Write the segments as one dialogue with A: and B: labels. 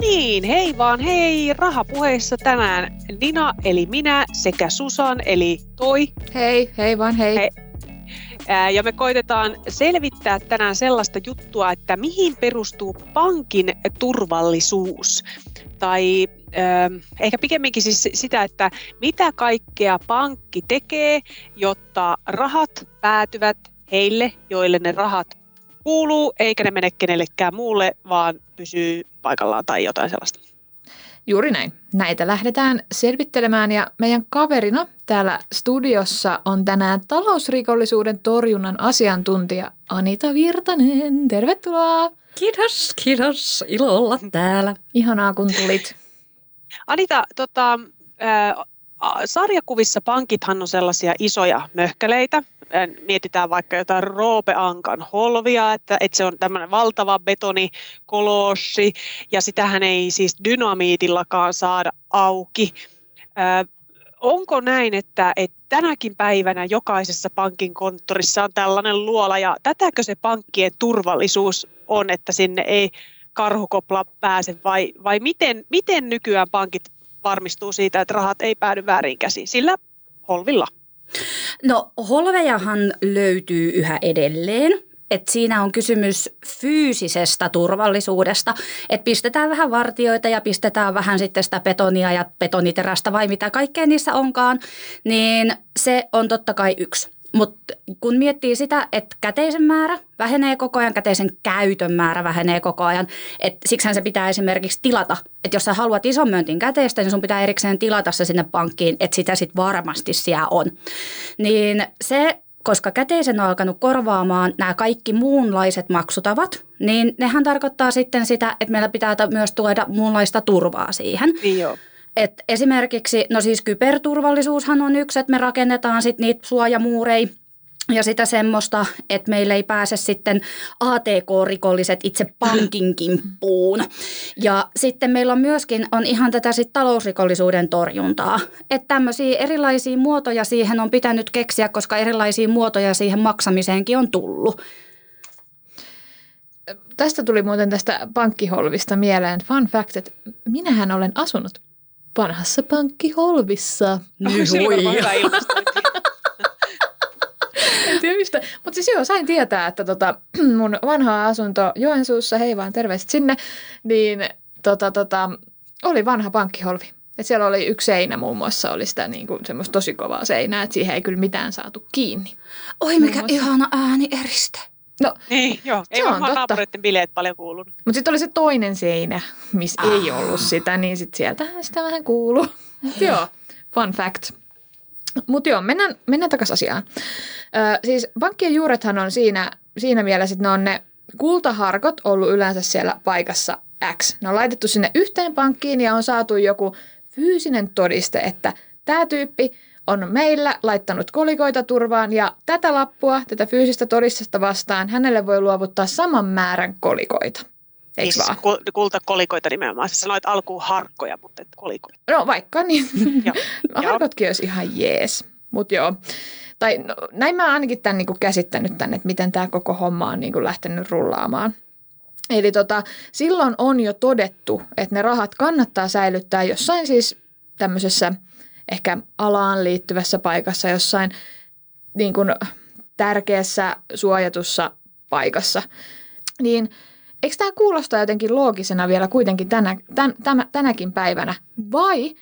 A: Niin, hei vaan hei! Rahapuheissa tänään Nina eli minä sekä Susan eli toi.
B: Hei, hei vaan hei. hei.
A: Ja me koitetaan selvittää tänään sellaista juttua, että mihin perustuu pankin turvallisuus. Tai äh, ehkä pikemminkin siis sitä, että mitä kaikkea pankki tekee, jotta rahat päätyvät heille, joille ne rahat kuuluu, eikä ne mene kenellekään muulle, vaan pysyy paikallaan tai jotain sellaista.
B: Juuri näin. Näitä lähdetään selvittelemään ja meidän kaverina täällä studiossa on tänään talousrikollisuuden torjunnan asiantuntija Anita Virtanen. Tervetuloa!
C: Kiitos, kiitos. Ilo olla täällä.
B: Ihanaa, kun tulit.
A: Anita, tota, äh, sarjakuvissa pankithan on sellaisia isoja möhkäleitä. Mietitään vaikka jotain Roope Ankan holvia, että, että se on tämmöinen valtava betonikolossi ja sitähän ei siis dynamiitillakaan saada auki. Äh, onko näin, että, että tänäkin päivänä jokaisessa pankin konttorissa on tällainen luola ja tätäkö se pankkien turvallisuus on, että sinne ei karhukopla pääse vai, vai miten, miten nykyään pankit varmistuu siitä, että rahat ei päädy väärin käsiin sillä holvilla?
C: No holvejahan löytyy yhä edelleen. Et siinä on kysymys fyysisestä turvallisuudesta, että pistetään vähän vartioita ja pistetään vähän sitten sitä betonia ja betoniterästä vai mitä kaikkea niissä onkaan, niin se on totta kai yksi. Mutta kun miettii sitä, että käteisen määrä vähenee koko ajan, käteisen käytön määrä vähenee koko ajan, että siksihän se pitää esimerkiksi tilata. Että jos sä haluat ison myöntin käteistä, niin sun pitää erikseen tilata se sinne pankkiin, että sitä sitten varmasti siellä on. Niin se, koska käteisen on alkanut korvaamaan nämä kaikki muunlaiset maksutavat, niin nehän tarkoittaa sitten sitä, että meillä pitää myös tuoda muunlaista turvaa siihen.
A: Niin joo.
C: Et esimerkiksi, no siis kyberturvallisuushan on yksi, että me rakennetaan sitten niitä suojamuureja ja sitä semmoista, että meillä ei pääse sitten ATK-rikolliset itse pankin kimppuun. Ja sitten meillä on myöskin on ihan tätä sit talousrikollisuuden torjuntaa. Että tämmöisiä erilaisia muotoja siihen on pitänyt keksiä, koska erilaisia muotoja siihen maksamiseenkin on tullut.
B: Tästä tuli muuten tästä pankkiholvista mieleen fun fact, että minähän olen asunut vanhassa pankkiholvissa.
A: Niin hui.
B: en tiedä mistä. Mutta siis joo, sain tietää, että tota, mun vanha asunto Joensuussa, hei vaan terveiset sinne, niin tota, tota, oli vanha pankkiholvi. Et siellä oli yksi seinä muun muassa, oli sitä niin kuin semmoista tosi kovaa seinää, että siihen ei kyllä mitään saatu kiinni.
C: Oi mikä ihana ääni eriste.
A: No, niin, joo. Ei varmaan naapureiden bileet paljon kuulunut.
B: Mutta sitten oli se toinen seinä, missä ah. ei ollut sitä, niin sitten sieltä sitä vähän kuuluu. joo, fun fact. Mutta joo, mennään, mennään takaisin asiaan. Ö, siis pankkien juurethan on siinä, siinä mielessä, että ne on ne kultaharkot ollut yleensä siellä paikassa X. Ne on laitettu sinne yhteen pankkiin ja on saatu joku fyysinen todiste, että tämä tyyppi on meillä laittanut kolikoita turvaan ja tätä lappua, tätä fyysistä todistusta vastaan, hänelle voi luovuttaa saman määrän kolikoita. Eikö
A: siis
B: vaan?
A: kultakolikoita nimenomaan. Sä sanoit alkuun harkkoja, mutta et kolikoita.
B: No vaikka niin. no, harkotkin olisi ihan jees. Mutta joo. Tai no, näin mä ainakin tämän niin käsittänyt tänne, että miten tämä koko homma on niin lähtenyt rullaamaan. Eli tota, silloin on jo todettu, että ne rahat kannattaa säilyttää jossain siis tämmöisessä – ehkä alaan liittyvässä paikassa, jossain niin kuin tärkeässä suojatussa paikassa. Niin eikö tämä kuulosta jotenkin loogisena vielä kuitenkin tänä, tän, tämän, tänäkin päivänä? Vai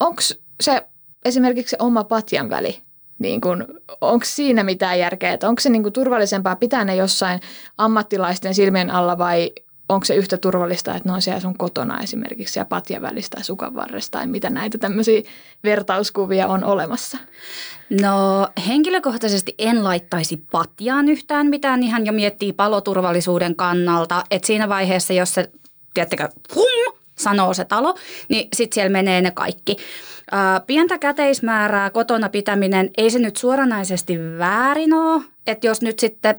B: onko se esimerkiksi se oma patjan väli niin onko siinä mitään järkeä, onko se niin kuin turvallisempaa pitää ne jossain ammattilaisten silmien alla vai onko se yhtä turvallista, että ne on siellä sun kotona esimerkiksi ja patjan välistä tai sukan varresta tai mitä näitä tämmöisiä vertauskuvia on olemassa?
C: No henkilökohtaisesti en laittaisi patjaan yhtään mitään, ihan jo miettii paloturvallisuuden kannalta, että siinä vaiheessa, jos se, tiedättekö, hum, sanoo se talo, niin sitten siellä menee ne kaikki. Pientä käteismäärää kotona pitäminen, ei se nyt suoranaisesti väärin ole, että jos nyt sitten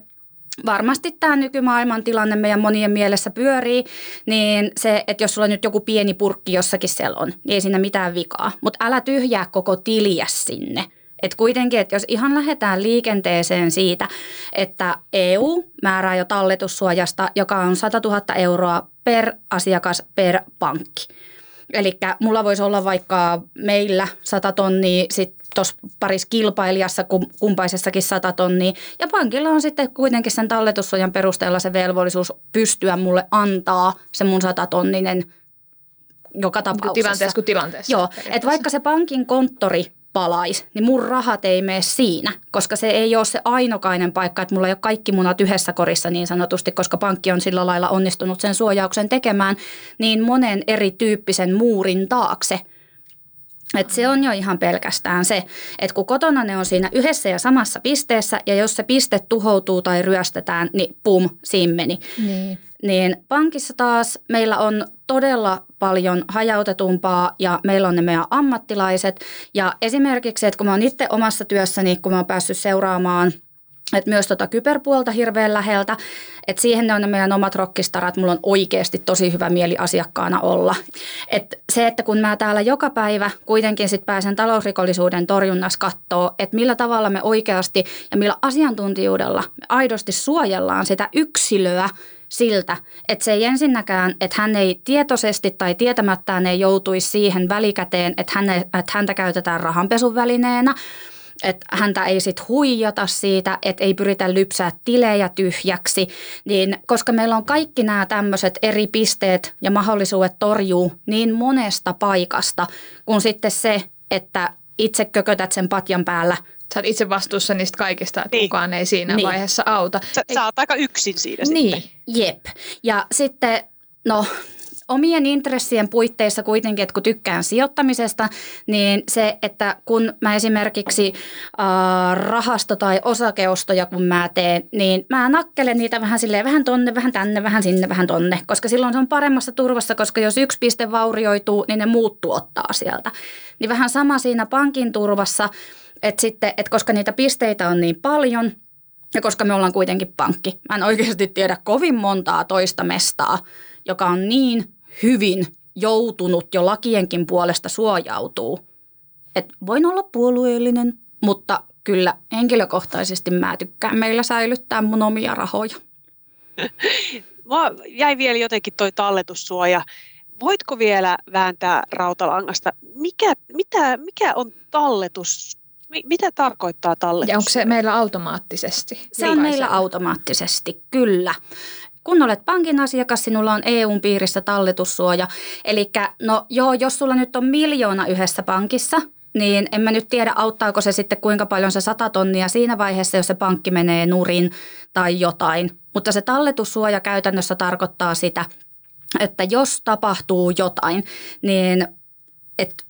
C: varmasti tämä nykymaailman tilanne meidän monien mielessä pyörii, niin se, että jos sulla nyt joku pieni purkki jossakin siellä on, niin ei siinä mitään vikaa. Mutta älä tyhjää koko tiliä sinne. Et kuitenkin, että jos ihan lähdetään liikenteeseen siitä, että EU määrää jo talletussuojasta, joka on 100 000 euroa per asiakas per pankki. Eli mulla voisi olla vaikka meillä 100 tonnia, sitten tuossa parissa kilpailijassa kumpaisessakin 100 tonnia. Ja pankilla on sitten kuitenkin sen talletussuojan perusteella se velvollisuus pystyä mulle antaa se mun 100 tonninen joka tapauksessa.
B: Tilanteessa kuin tilanteessa.
C: Joo, että vaikka se pankin konttori palaisi, niin mun rahat ei mene siinä, koska se ei ole se ainokainen paikka, että mulla ei ole kaikki munat yhdessä korissa niin sanotusti, koska pankki on sillä lailla onnistunut sen suojauksen tekemään niin monen erityyppisen muurin taakse. Et se on jo ihan pelkästään se, että kun kotona ne on siinä yhdessä ja samassa pisteessä ja jos se piste tuhoutuu tai ryöstetään, niin pum, siinä meni. Niin. Niin pankissa taas meillä on todella paljon hajautetumpaa ja meillä on ne meidän ammattilaiset. Ja esimerkiksi, että kun mä oon itse omassa työssäni, kun mä oon päässyt seuraamaan että myös tota kyberpuolta hirveän läheltä, että siihen ne on ne meidän omat rokkistarat, mulla on oikeasti tosi hyvä mieli asiakkaana olla. Et se, että kun mä täällä joka päivä kuitenkin sit pääsen talousrikollisuuden torjunnassa kattoo, että millä tavalla me oikeasti ja millä asiantuntijuudella me aidosti suojellaan sitä yksilöä, siltä, että se ei ensinnäkään, että hän ei tietoisesti tai tietämättään ei joutuisi siihen välikäteen, että, hän, että häntä käytetään rahanpesun välineenä, että häntä ei sitten huijata siitä, että ei pyritä lypsää tilejä tyhjäksi, niin koska meillä on kaikki nämä tämmöiset eri pisteet ja mahdollisuudet torjuu niin monesta paikasta, kun sitten se, että itse kökötät sen patjan päällä –
B: sä oot itse vastuussa niistä kaikista, että niin. kukaan ei siinä niin. vaiheessa auta.
A: Sä, sä oot aika yksin siinä
C: niin.
A: sitten.
C: Jep. Ja sitten, no omien intressien puitteissa kuitenkin, että kun tykkään sijoittamisesta, niin se, että kun mä esimerkiksi äh, rahasto- tai osakeostoja kun mä teen, niin mä nakkelen niitä vähän silleen vähän tonne, vähän tänne, vähän sinne, vähän tonne, koska silloin se on paremmassa turvassa, koska jos yksi piste vaurioituu, niin ne muut tuottaa sieltä. Niin vähän sama siinä pankin turvassa, että sitten, että koska niitä pisteitä on niin paljon ja koska me ollaan kuitenkin pankki, mä en oikeasti tiedä kovin montaa toista mestaa, joka on niin hyvin joutunut jo lakienkin puolesta suojautuu. Että voin olla puolueellinen, mutta kyllä henkilökohtaisesti mä tykkään meillä säilyttää mun omia rahoja.
A: Mä jäi vielä jotenkin toi talletussuoja. Voitko vielä vääntää rautalangasta? Mikä, mitä, mikä on talletus mitä tarkoittaa talletus?
B: Ja onko se meillä automaattisesti?
C: Se on meillä automaattisesti, kyllä. Kun olet pankin asiakas, sinulla on EUn piirissä talletussuoja. Eli no joo, jos sulla nyt on miljoona yhdessä pankissa, niin en mä nyt tiedä, auttaako se sitten kuinka paljon se sata tonnia siinä vaiheessa, jos se pankki menee nurin tai jotain. Mutta se talletussuoja käytännössä tarkoittaa sitä, että jos tapahtuu jotain, niin että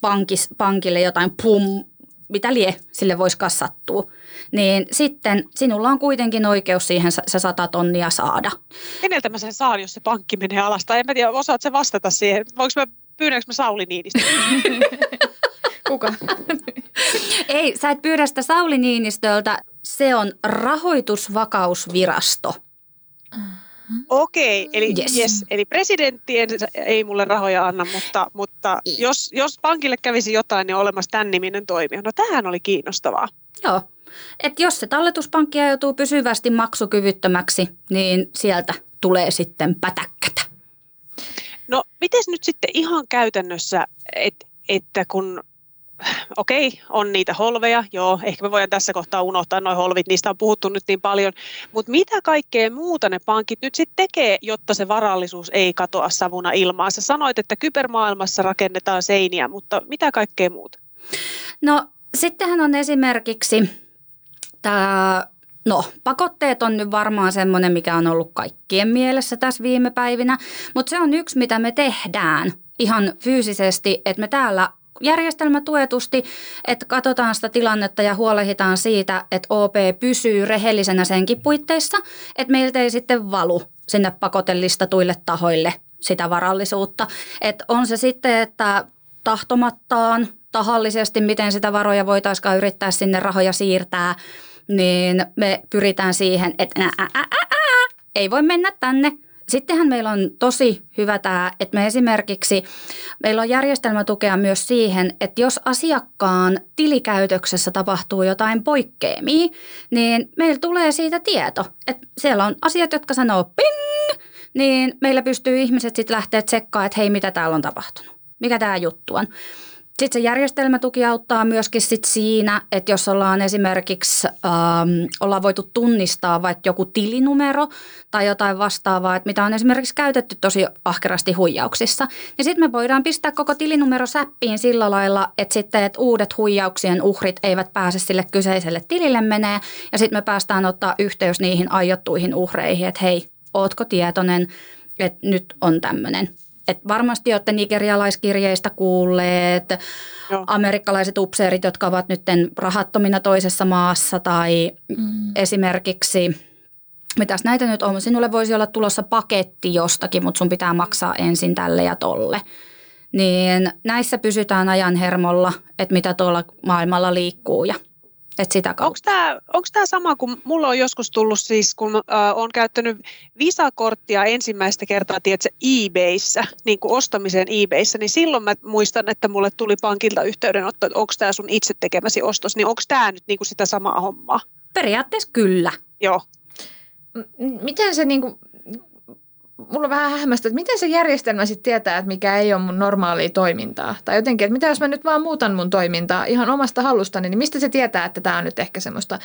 C: pankis, pankille jotain pum, mitä lie sille voisi kassattua, niin sitten sinulla on kuitenkin oikeus siihen se sata tonnia saada.
A: Keneltä mä sen saan, jos se pankki menee alasta? En mä tiedä, osaat se vastata siihen. Voinko mä, pyydänkö mä Sauli Niinistä?
B: Kuka?
C: Ei, sä et pyydä sitä Sauli Niinistöltä. Se on rahoitusvakausvirasto.
A: Okei, eli, yes. Yes, eli presidentti ei mulle rahoja anna, mutta, mutta jos, jos pankille kävisi jotain, niin on olemassa tämän niminen toimija. No tämähän oli kiinnostavaa.
C: Joo, että jos se talletuspankki joutuu pysyvästi maksukyvyttömäksi, niin sieltä tulee sitten pätäkkätä.
A: No miten nyt sitten ihan käytännössä, et, että kun okei, okay, on niitä holveja, joo, ehkä me voidaan tässä kohtaa unohtaa noin holvit, niistä on puhuttu nyt niin paljon, mutta mitä kaikkea muuta ne pankit nyt sitten tekee, jotta se varallisuus ei katoa savuna ilmaan? Sä sanoit, että kybermaailmassa rakennetaan seiniä, mutta mitä kaikkea muuta?
C: No sittenhän on esimerkiksi tämä No, pakotteet on nyt varmaan semmoinen, mikä on ollut kaikkien mielessä tässä viime päivinä, mutta se on yksi, mitä me tehdään ihan fyysisesti, että me täällä järjestelmätuetusti, että katsotaan sitä tilannetta ja huolehditaan siitä, että OP pysyy rehellisenä senkin puitteissa, että meiltä ei sitten valu sinne pakotellistatuille tahoille sitä varallisuutta. Et on se sitten, että tahtomattaan, tahallisesti, miten sitä varoja voitaisiin yrittää sinne rahoja siirtää, niin me pyritään siihen, että ää, ää, ää, ää, ei voi mennä tänne. Sittenhän meillä on tosi hyvä tämä, että me esimerkiksi, meillä on järjestelmätukea myös siihen, että jos asiakkaan tilikäytöksessä tapahtuu jotain poikkeamia, niin meillä tulee siitä tieto. Että siellä on asiat, jotka sanoo ping, niin meillä pystyy ihmiset sitten lähteä tsekkaamaan, että hei, mitä täällä on tapahtunut. Mikä tämä juttu on. Sitten se järjestelmätuki auttaa myöskin sit siinä, että jos ollaan esimerkiksi, ähm, ollaan voitu tunnistaa vaikka joku tilinumero tai jotain vastaavaa, että mitä on esimerkiksi käytetty tosi ahkerasti huijauksissa, niin sitten me voidaan pistää koko tilinumero säppiin sillä lailla, että sitten että uudet huijauksien uhrit eivät pääse sille kyseiselle tilille menee ja sitten me päästään ottaa yhteys niihin aiottuihin uhreihin, että hei, ootko tietoinen, että nyt on tämmöinen et varmasti olette nigerialaiskirjeistä kuulleet, Joo. amerikkalaiset upseerit, jotka ovat nyt rahattomina toisessa maassa tai mm. esimerkiksi, mitäs näitä nyt on, sinulle voisi olla tulossa paketti jostakin, mutta sun pitää maksaa ensin tälle ja tolle. Niin näissä pysytään ajan hermolla, että mitä tuolla maailmalla liikkuu ja – et sitä
A: Onko tämä, onko tämä sama kuin mulla on joskus tullut siis, kun äh, olen käyttänyt Visa-korttia ensimmäistä kertaa, tiedätkö, eBayssä, niin kuin ostamisen eBayssä, niin silloin mä muistan, että mulle tuli pankilta yhteydenotto, että onko tämä sun itse tekemäsi ostos, niin onko tämä nyt niin kuin sitä samaa hommaa?
C: Periaatteessa kyllä.
A: Joo.
B: Miten se niin kuin, mulla on vähän hämmästä, että miten se järjestelmä sitten tietää, että mikä ei ole mun normaalia toimintaa? Tai jotenkin, että mitä jos mä nyt vaan muutan mun toimintaa ihan omasta halustani, niin mistä se tietää, että tämä on nyt ehkä semmoista,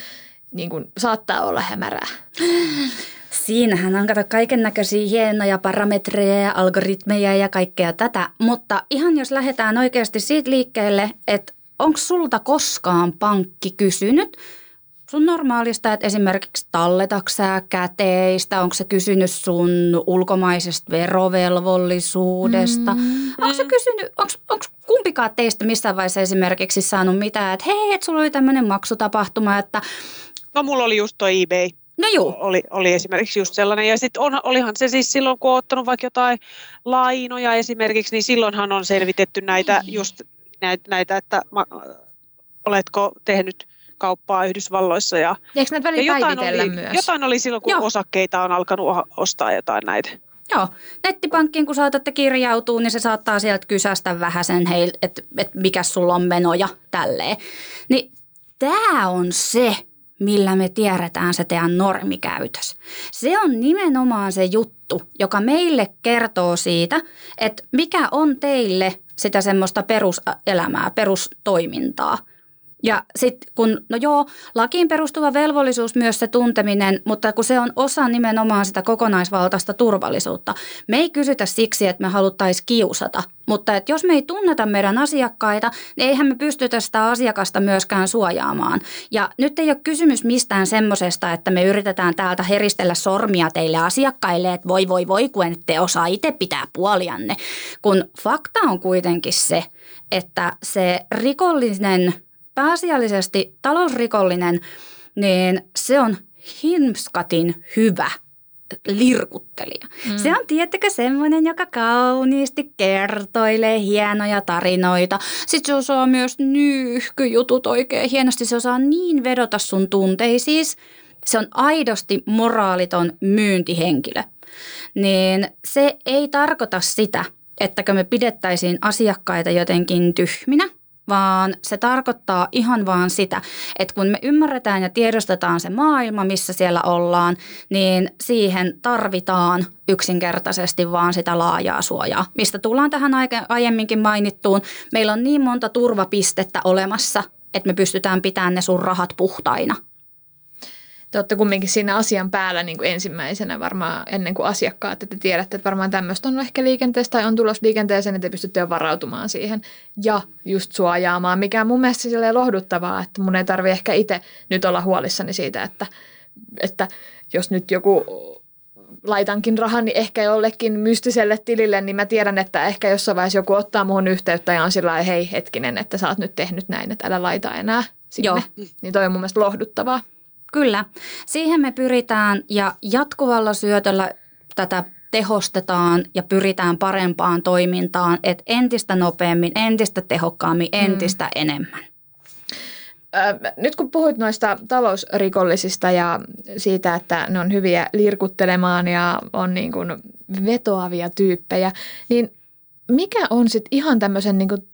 B: niin kuin saattaa olla hämärää?
C: Siinähän on kato kaiken näköisiä hienoja parametreja ja algoritmeja ja kaikkea tätä, mutta ihan jos lähdetään oikeasti siitä liikkeelle, että onko sulta koskaan pankki kysynyt, sun normaalista, että esimerkiksi talletaksaa käteistä, onko se kysynyt sun ulkomaisesta verovelvollisuudesta, mm. onko se kysynyt, onko kumpikaan teistä missään vaiheessa esimerkiksi saanut mitään, että hei, että sulla oli tämmöinen maksutapahtuma, että...
A: No mulla oli just toi eBay.
C: No juu.
A: Oli, oli esimerkiksi just sellainen. Ja sitten on, olihan se siis silloin, kun on ottanut vaikka jotain lainoja esimerkiksi, niin silloinhan on selvitetty näitä, niin. just näitä, näitä että ma, oletko tehnyt – kauppaa Yhdysvalloissa. Ja,
B: Eikö näitä ja jotain oli,
A: myös? Jotain oli silloin, kun Joo. osakkeita on alkanut ostaa jotain näitä.
C: Joo, nettipankkiin kun saatatte kirjautua, niin se saattaa sieltä kysästä vähän sen, että et mikä sulla on menoja tälleen. Niin tämä on se, millä me tiedetään se teidän normikäytös. Se on nimenomaan se juttu, joka meille kertoo siitä, että mikä on teille sitä semmoista peruselämää, perustoimintaa – ja sitten kun, no joo, lakiin perustuva velvollisuus myös se tunteminen, mutta kun se on osa nimenomaan sitä kokonaisvaltaista turvallisuutta. Me ei kysytä siksi, että me haluttaisiin kiusata, mutta että jos me ei tunneta meidän asiakkaita, niin eihän me pystytä sitä asiakasta myöskään suojaamaan. Ja nyt ei ole kysymys mistään semmoisesta, että me yritetään täältä heristellä sormia teille asiakkaille, että voi voi voi, kun ette osaa itse pitää puolianne. Kun fakta on kuitenkin se, että se rikollinen – pääasiallisesti talousrikollinen, niin se on himskatin hyvä lirkuttelija. Mm. Se on tiettäkö semmoinen, joka kauniisti kertoilee hienoja tarinoita. Sitten se osaa myös nyyhkyjutut oikein hienosti. Se osaa niin vedota sun tunteisiin. Se on aidosti moraaliton myyntihenkilö. Niin se ei tarkoita sitä, ettäkö me pidettäisiin asiakkaita jotenkin tyhminä – vaan se tarkoittaa ihan vaan sitä, että kun me ymmärretään ja tiedostetaan se maailma, missä siellä ollaan, niin siihen tarvitaan yksinkertaisesti vaan sitä laajaa suojaa, mistä tullaan tähän aiemminkin mainittuun. Meillä on niin monta turvapistettä olemassa, että me pystytään pitämään ne sun rahat puhtaina
B: te olette kumminkin siinä asian päällä niin kuin ensimmäisenä varmaan ennen kuin asiakkaat, että te tiedätte, että varmaan tämmöistä on ehkä liikenteessä tai on tulossa liikenteeseen, niin te pystytte jo varautumaan siihen ja just suojaamaan, mikä on mun mielestä silleen lohduttavaa, että mun ei tarvi ehkä itse nyt olla huolissani siitä, että, että jos nyt joku laitankin rahan niin ehkä jollekin mystiselle tilille, niin mä tiedän, että ehkä jossain vaiheessa joku ottaa muhun yhteyttä ja on sillä hei hetkinen, että sä oot nyt tehnyt näin, että älä laita enää sinne. Joo. Niin toi on mun mielestä lohduttavaa.
C: Kyllä, siihen me pyritään ja jatkuvalla syötöllä tätä tehostetaan ja pyritään parempaan toimintaan, että entistä nopeammin, entistä tehokkaammin, mm. entistä mm. enemmän.
B: Nyt kun puhuit noista talousrikollisista ja siitä, että ne on hyviä lirkuttelemaan ja on niin kuin vetoavia tyyppejä, niin mikä on sitten ihan tämmöisen niin kuin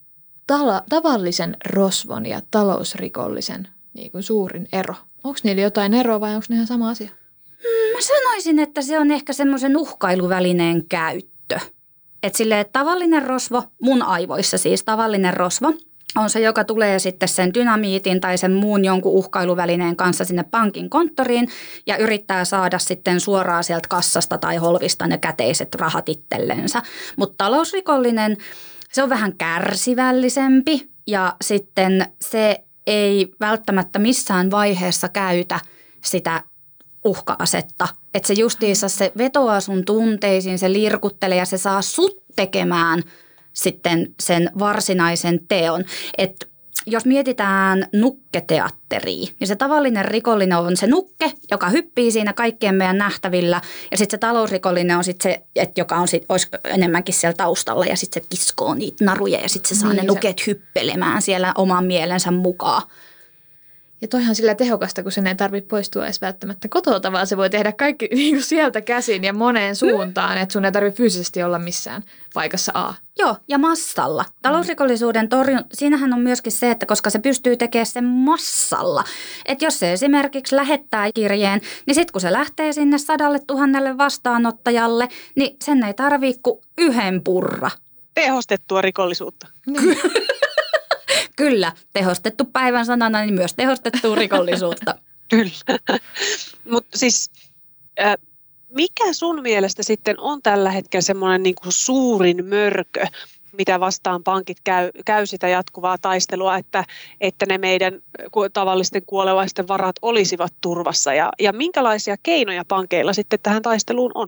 B: tala, tavallisen rosvon ja talousrikollisen niin kuin suurin ero? Onko niillä jotain eroa vai onko ne ihan sama asia?
C: Mm, mä sanoisin, että se on ehkä semmoisen uhkailuvälineen käyttö. Että silleen tavallinen rosvo, mun aivoissa siis tavallinen rosvo, on se, joka tulee sitten sen dynamiitin tai sen muun jonkun uhkailuvälineen kanssa sinne pankin konttoriin ja yrittää saada sitten suoraan sieltä kassasta tai holvista ne käteiset rahat itsellensä. Mutta talousrikollinen, se on vähän kärsivällisempi ja sitten se ei välttämättä missään vaiheessa käytä sitä uhka-asetta. Että se justiinsa se vetoaa sun tunteisiin, se lirkuttelee ja se saa sut tekemään sitten sen varsinaisen teon. Että jos mietitään nukketeatteria, niin se tavallinen rikollinen on se nukke, joka hyppii siinä kaikkien meidän nähtävillä. Ja sitten se talousrikollinen on sitten se, että joka on sit, olisi enemmänkin siellä taustalla ja sitten se kiskoo niitä naruja ja sitten se saa niin, ne nuket se... hyppelemään siellä oman mielensä mukaan.
B: Ja toihan sillä tehokasta, kun sen ei tarvitse poistua edes välttämättä kotota, vaan se voi tehdä kaikki niin kuin sieltä käsin ja moneen suuntaan, että sun ei tarvitse fyysisesti olla missään paikassa A.
C: Joo, ja massalla. Talousrikollisuuden torjun, siinähän on myöskin se, että koska se pystyy tekemään sen massalla. Että jos se esimerkiksi lähettää kirjeen, niin sitten kun se lähtee sinne sadalle tuhannelle vastaanottajalle, niin sen ei tarvitse kuin yhden purra.
A: Tehostettua rikollisuutta. Niin.
C: Kyllä, tehostettu päivän sanana, niin myös tehostettu rikollisuutta.
A: Kyllä. Mutta siis äh, mikä sun mielestä sitten on tällä hetkellä semmoinen niin kuin suurin mörkö, mitä vastaan pankit käy, käy sitä jatkuvaa taistelua, että, että ne meidän tavallisten kuolevaisten varat olisivat turvassa ja, ja minkälaisia keinoja pankeilla sitten tähän taisteluun on?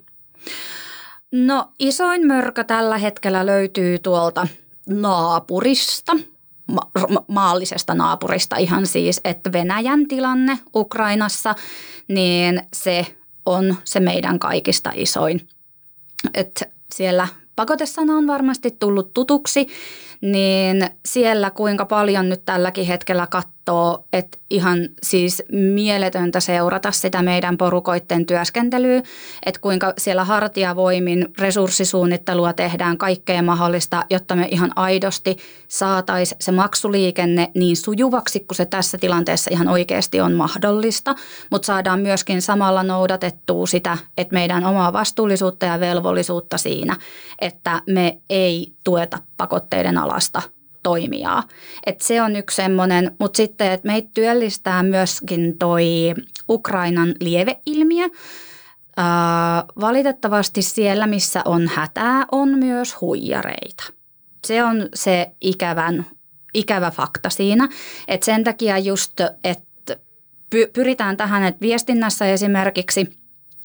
C: No isoin mörkö tällä hetkellä löytyy tuolta naapurista, ma- maallisesta naapurista ihan siis, että Venäjän tilanne Ukrainassa, niin se on se meidän kaikista isoin. Että siellä pakotesana on varmasti tullut tutuksi, niin siellä kuinka paljon nyt tälläkin hetkellä katsoo, että ihan siis mieletöntä seurata sitä meidän porukoitten työskentelyä, että kuinka siellä hartiavoimin resurssisuunnittelua tehdään kaikkea mahdollista, jotta me ihan aidosti saataisiin se maksuliikenne niin sujuvaksi kuin se tässä tilanteessa ihan oikeasti on mahdollista, mutta saadaan myöskin samalla noudatettua sitä, että meidän omaa vastuullisuutta ja velvollisuutta siinä, että me ei tueta pakotteiden alasta toimijaa. Et se on yksi semmoinen, mutta sitten, että meitä työllistää myöskin toi Ukrainan lieveilmiö. Äh, valitettavasti siellä, missä on hätää, on myös huijareita. Se on se ikävän, ikävä fakta siinä, että sen takia just, että pyritään tähän, että viestinnässä esimerkiksi –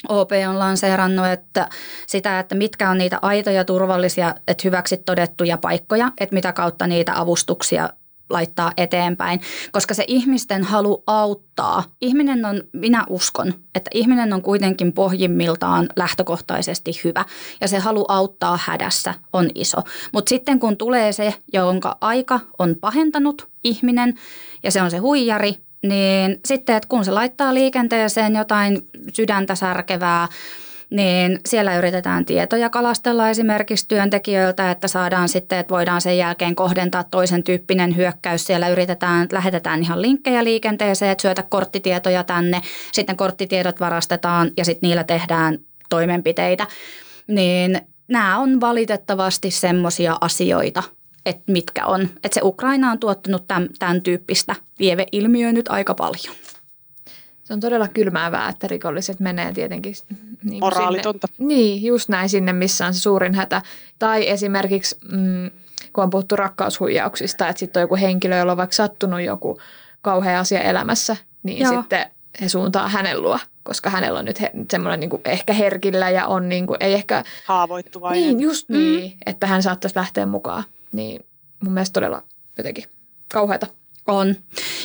C: OP on lanseerannut että sitä, että mitkä on niitä aitoja, turvallisia, että hyväksi todettuja paikkoja, että mitä kautta niitä avustuksia laittaa eteenpäin, koska se ihmisten halu auttaa. Ihminen on, minä uskon, että ihminen on kuitenkin pohjimmiltaan lähtökohtaisesti hyvä ja se halu auttaa hädässä on iso. Mutta sitten kun tulee se, jonka aika on pahentanut ihminen ja se on se huijari, niin sitten, että kun se laittaa liikenteeseen jotain sydäntä särkevää, niin siellä yritetään tietoja kalastella esimerkiksi työntekijöiltä, että saadaan sitten, että voidaan sen jälkeen kohdentaa toisen tyyppinen hyökkäys. Siellä yritetään, lähetetään ihan linkkejä liikenteeseen, että syötä korttitietoja tänne, sitten korttitiedot varastetaan ja sitten niillä tehdään toimenpiteitä. Niin nämä on valitettavasti semmoisia asioita, että mitkä on. Että se Ukraina on tuottanut tämän, tämän tyyppistä lieveilmiöä nyt aika paljon.
B: Se on todella kylmäävää, että rikolliset menee tietenkin
A: niin Moraalitonta.
B: Sinne, niin, just näin sinne, missä on se suurin hätä. Tai esimerkiksi, mm, kun on puhuttu rakkaushuijauksista, että sitten on joku henkilö, jolla on vaikka sattunut joku kauhea asia elämässä, niin Joo. sitten he suuntaa hänen luo, koska hänellä on nyt he, semmoinen niin ehkä herkillä ja on niin kuin, ei ehkä...
A: Haavoittuvainen.
B: Niin, just mm. niin, että hän saattaisi lähteä mukaan. Niin mun mielestä todella jotenkin kauheata.
C: On.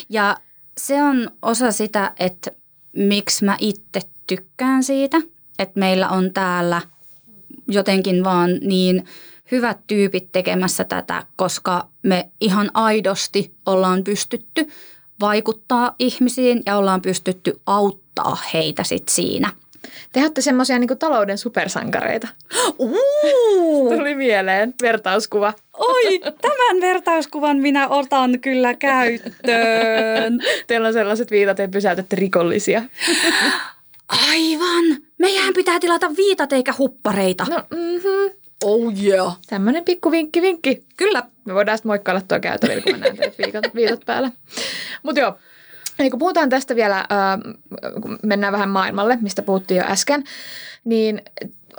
C: Ja se on osa sitä, että miksi mä itse tykkään siitä, että meillä on täällä jotenkin vaan niin hyvät tyypit tekemässä tätä, koska me ihan aidosti ollaan pystytty vaikuttaa ihmisiin ja ollaan pystytty auttaa heitä sit siinä.
B: Te olette semmoisia niin talouden supersankareita.
C: Uh!
B: Tuli mieleen vertauskuva.
C: Oi, tämän vertauskuvan minä otan kyllä käyttöön.
B: Teillä on sellaiset viitat, että pysäytätte rikollisia.
C: Aivan. Meidän pitää tilata viitat eikä huppareita.
B: No, mm-hmm.
C: Oh yeah.
B: Tämmöinen pikku vinkki, vinkki.
C: Kyllä.
B: Me voidaan sitten moikkailla tuo käytävillä, kun mä näen teidät viitat, viitat päällä. Mutta joo, Eli kun puhutaan tästä vielä, kun mennään vähän maailmalle, mistä puhuttiin jo äsken, niin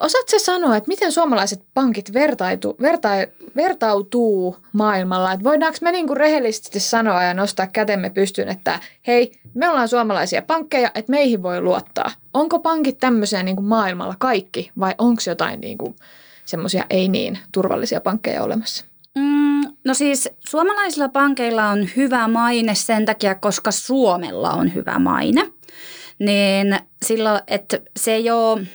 B: osaatko sanoa, että miten suomalaiset pankit vertaitu, verta, vertautuu maailmalla? Että voidaanko me niin kuin rehellisesti sanoa ja nostaa kätemme pystyyn, että hei, me ollaan suomalaisia pankkeja, että meihin voi luottaa. Onko pankit tämmöisiä niin kuin maailmalla kaikki vai onko jotain niin kuin semmoisia ei niin turvallisia pankkeja olemassa?
C: No siis suomalaisilla pankeilla on hyvä maine sen takia, koska Suomella on hyvä maine. Niin silloin, että se ei ole,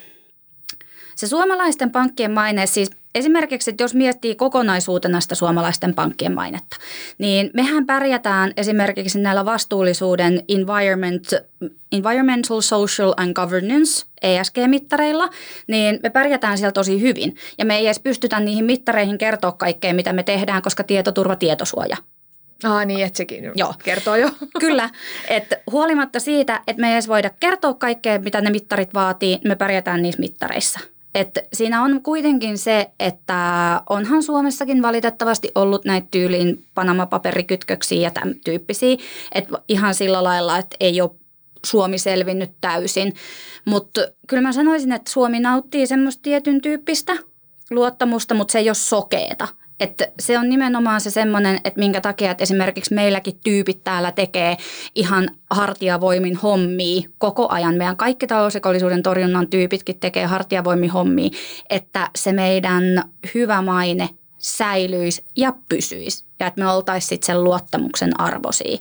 C: se suomalaisten pankkien maine, siis esimerkiksi, että jos miettii kokonaisuutena sitä suomalaisten pankkien mainetta, niin mehän pärjätään esimerkiksi näillä vastuullisuuden environment, environmental, social and governance ESG-mittareilla, niin me pärjätään siellä tosi hyvin. Ja me ei edes pystytä niihin mittareihin kertoa kaikkea, mitä me tehdään, koska tietoturva, tietosuoja.
B: Ah niin, että sekin Joo. kertoo jo.
C: Kyllä, että huolimatta siitä, että me ei edes voida kertoa kaikkea, mitä ne mittarit vaatii, me pärjätään niissä mittareissa. Et siinä on kuitenkin se, että onhan Suomessakin valitettavasti ollut näitä tyyliin Panama-paperikytköksiä ja tämän tyyppisiä. Että ihan sillä lailla, että ei ole Suomi selvinnyt täysin. Mutta kyllä mä sanoisin, että Suomi nauttii semmoista tietyn tyyppistä luottamusta, mutta se ei ole sokeeta. Että se on nimenomaan se semmoinen, että minkä takia että esimerkiksi meilläkin tyypit täällä tekee ihan hartiavoimin hommia koko ajan. Meidän kaikki talousrikollisuuden torjunnan tyypitkin tekee hartiavoimin hommia, että se meidän hyvä maine säilyisi ja pysyisi. Ja että me oltaisiin sen luottamuksen arvoisia.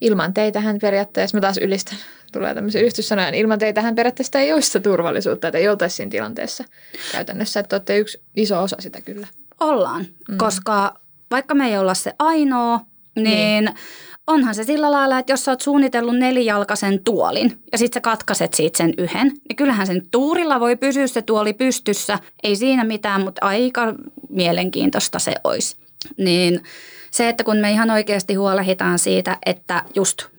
B: Ilman teitähän periaatteessa, mä taas ylistän, tulee tämmöisiä yhdystyssanoja, niin ilman teitähän periaatteessa ei olisi sitä turvallisuutta, että ei oltaisi siinä tilanteessa käytännössä, että olette yksi iso osa sitä kyllä.
C: Ollaan, mm. koska vaikka me ei olla se ainoa, niin, niin onhan se sillä lailla, että jos sä oot suunnitellut nelijalkaisen tuolin ja sitten sä katkaset siitä sen yhden, niin kyllähän sen tuurilla voi pysyä se tuoli pystyssä. Ei siinä mitään, mutta aika mielenkiintoista se olisi. Niin se, että kun me ihan oikeasti huolehditaan siitä, että just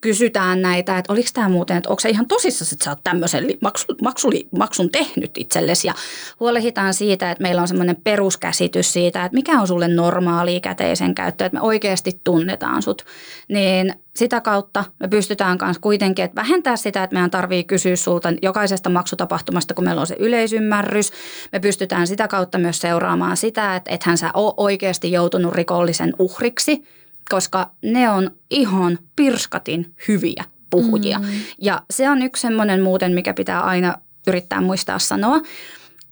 C: kysytään näitä, että oliko tämä muuten, että onko se ihan tosissaan, että sä oot tämmöisen maksu, maksu, maksun tehnyt itsellesi? Ja huolehditaan siitä, että meillä on semmoinen peruskäsitys siitä, että mikä on sulle normaali käteisen käyttö, että me oikeasti tunnetaan sut, niin sitä kautta me pystytään myös kuitenkin, että vähentää sitä, että meidän tarvii kysyä sulta jokaisesta maksutapahtumasta, kun meillä on se yleisymmärrys. Me pystytään sitä kautta myös seuraamaan sitä, että ethän sä ole oikeasti joutunut rikollisen uhriksi, koska ne on ihan pirskatin hyviä puhujia. Mm. Ja se on yksi semmoinen muuten, mikä pitää aina yrittää muistaa sanoa.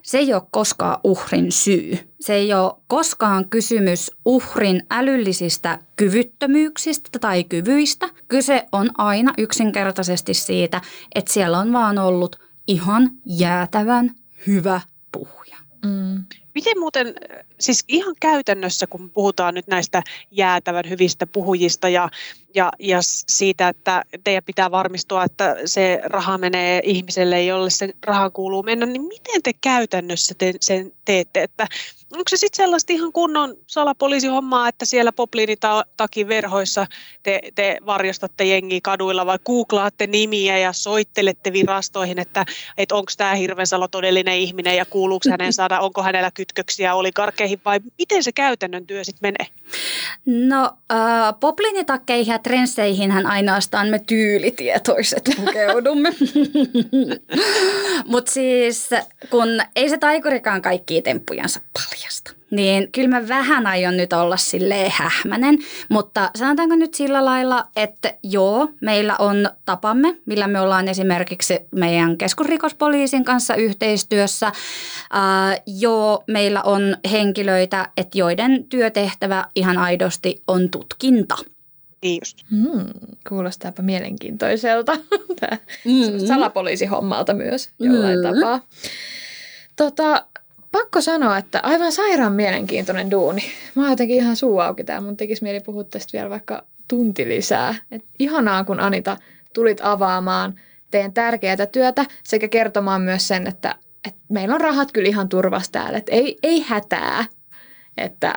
C: Se ei ole koskaan uhrin syy. Se ei ole koskaan kysymys uhrin älyllisistä kyvyttömyyksistä tai kyvyistä. Kyse on aina yksinkertaisesti siitä, että siellä on vaan ollut ihan jäätävän hyvä puhuja. Mm.
A: Miten muuten, siis ihan käytännössä, kun puhutaan nyt näistä jäätävän hyvistä puhujista ja, ja, ja siitä, että teidän pitää varmistua, että se raha menee ihmiselle, jolle se raha kuuluu mennä, niin miten te käytännössä te, sen teette? Että onko se sitten sellaista ihan kunnon salapoliisihommaa, että siellä popliinitakin verhoissa te, te varjostatte jengiä kaduilla vai googlaatte nimiä ja soittelette virastoihin, että, että onko tämä Hirvensalo todellinen ihminen ja kuuluuko hänen saada, onko hänellä kytköksiä oligarkeihin vai miten se käytännön työ sitten menee?
C: No äh, popliinitakkeihin ja trensseihin ainoastaan me tyylitietoiset pukeudumme. Mutta siis kun ei se taikurikaan kaikkia temppujansa paljasta, niin kyllä mä vähän aion nyt olla silleen hähmänen. Mutta sanotaanko nyt sillä lailla, että joo, meillä on tapamme, millä me ollaan esimerkiksi meidän keskusrikospoliisin kanssa yhteistyössä. Äh, joo, meillä on henkilöitä, että joiden työtehtävä ihan aidosti on tutkinta.
A: Niin just.
B: Mm, kuulostaapa mielenkiintoiselta. Tämä mm. salapoliisihommalta myös jollain mm. tapaa. Tota, pakko sanoa, että aivan sairaan mielenkiintoinen duuni. Mä oon jotenkin ihan suu auki tää. Mun tekisi mieli puhua tästä vielä vaikka tunti lisää. Et ihanaa, kun Anita tulit avaamaan teidän tärkeää työtä sekä kertomaan myös sen, että, että meillä on rahat kyllä ihan turvassa täällä. Että ei, ei hätää, että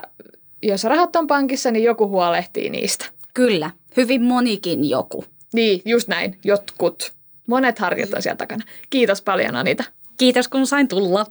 B: jos rahat on pankissa, niin joku huolehtii niistä.
C: Kyllä, hyvin monikin joku.
B: Niin, just näin, jotkut. Monet harjat on siellä takana. Kiitos paljon Anita.
C: Kiitos kun sain tulla.